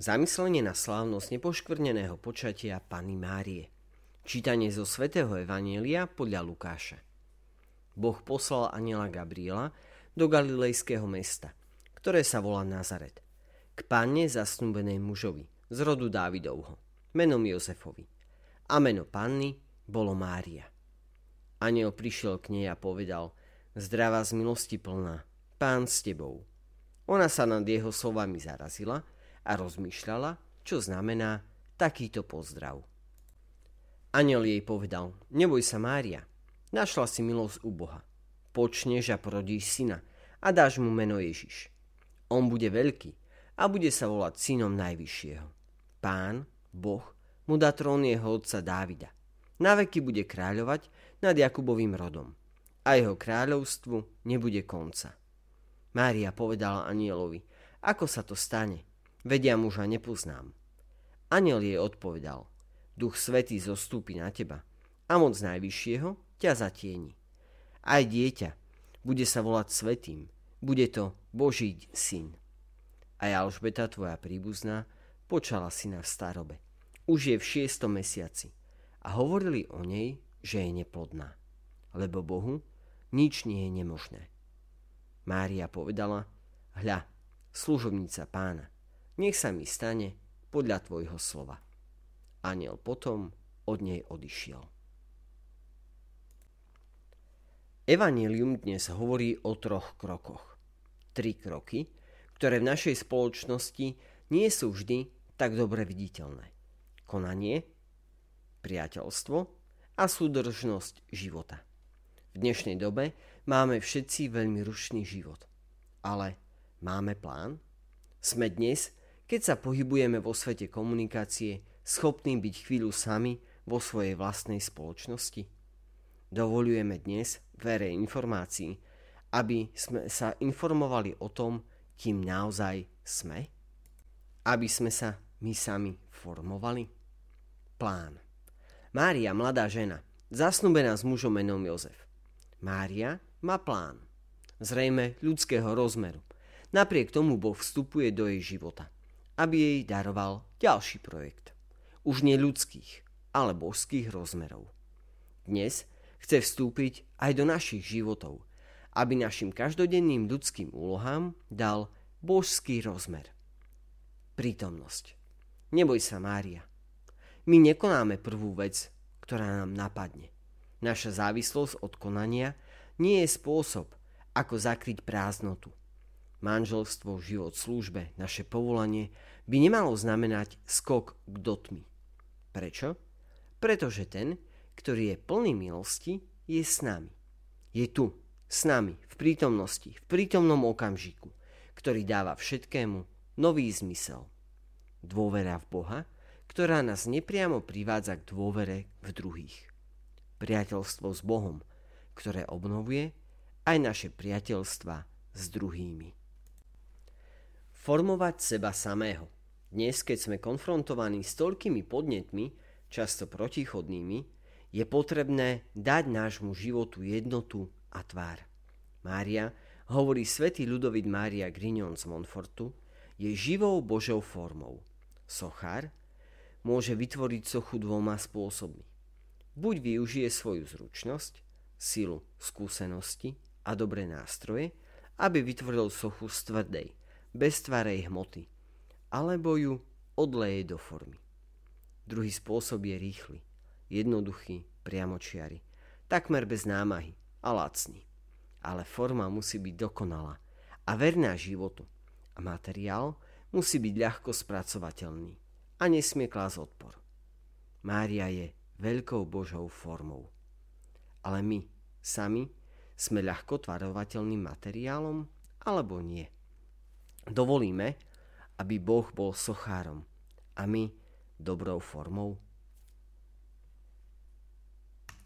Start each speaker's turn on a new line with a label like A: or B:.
A: Zamyslenie na slávnosť nepoškvrneného počatia Pany Márie. Čítanie zo svätého Evanielia podľa Lukáša. Boh poslal aniela Gabriela do galilejského mesta, ktoré sa volá Nazaret, k panne zasnúbenej mužovi z rodu Dávidovho, menom Jozefovi. A meno panny bolo Mária. Aniel prišiel k nej a povedal, zdravá z milosti plná, pán s tebou. Ona sa nad jeho slovami zarazila, a rozmýšľala, čo znamená takýto pozdrav. Aniel jej povedal, neboj sa Mária, našla si milosť u Boha. Počneš a porodíš syna a dáš mu meno Ježiš. On bude veľký a bude sa volať synom Najvyššieho. Pán, Boh, mu dá trón jeho otca Dávida. Na veky bude kráľovať nad Jakubovým rodom a jeho kráľovstvu nebude konca. Mária povedala anielovi, ako sa to stane, vedia muža nepoznám. Aniel jej odpovedal, duch svetý zostúpi na teba a moc najvyššieho ťa zatieni. Aj dieťa bude sa volať svetým, bude to Boží syn. A Alžbeta, tvoja príbuzná, počala syna v starobe. Už je v šiestom mesiaci a hovorili o nej, že je neplodná, lebo Bohu nič nie je nemožné. Mária povedala, hľa, služobnica pána, nech sa mi stane podľa tvojho slova. Aniel potom od nej odišiel. Evangelium dnes hovorí o troch krokoch. Tri kroky, ktoré v našej spoločnosti nie sú vždy tak dobre viditeľné. Konanie, priateľstvo a súdržnosť života. V dnešnej dobe máme všetci veľmi rušný život. Ale máme plán? Sme dnes keď sa pohybujeme vo svete komunikácie, schopní byť chvíľu sami vo svojej vlastnej spoločnosti? Dovolujeme dnes vere informácií, aby sme sa informovali o tom, kým naozaj sme? Aby sme sa my sami formovali? Plán. Mária, mladá žena, zasnúbená s mužom menom Jozef. Mária má plán. Zrejme ľudského rozmeru. Napriek tomu Boh vstupuje do jej života aby jej daroval ďalší projekt. Už nie ľudských, ale božských rozmerov. Dnes chce vstúpiť aj do našich životov, aby našim každodenným ľudským úlohám dal božský rozmer. Prítomnosť. Neboj sa, Mária. My nekonáme prvú vec, ktorá nám napadne. Naša závislosť od konania nie je spôsob, ako zakryť prázdnotu, manželstvo, život, službe, naše povolanie by nemalo znamenať skok k dotmi. Prečo? Pretože ten, ktorý je plný milosti, je s nami. Je tu, s nami, v prítomnosti, v prítomnom okamžiku, ktorý dáva všetkému nový zmysel. Dôvera v Boha, ktorá nás nepriamo privádza k dôvere v druhých. Priateľstvo s Bohom, ktoré obnovuje aj naše priateľstva s druhými formovať seba samého. Dnes, keď sme konfrontovaní s toľkými podnetmi, často protichodnými, je potrebné dať nášmu životu jednotu a tvár. Mária, hovorí svätý Ludovit Mária Grignon z Monfortu, je živou Božou formou. Sochár môže vytvoriť sochu dvoma spôsobmi. Buď využije svoju zručnosť, silu, skúsenosti a dobré nástroje, aby vytvoril sochu z tvrdej, bez tvarej hmoty, alebo ju odleje do formy. Druhý spôsob je rýchly, jednoduchý, priamočiary, takmer bez námahy a lacný. Ale forma musí byť dokonalá a verná životu a materiál musí byť ľahko spracovateľný a nesmie klásť odpor. Mária je veľkou Božou formou. Ale my sami sme ľahko tvarovateľným materiálom alebo nie. Dovolíme, aby Boh bol sochárom a my dobrou formou.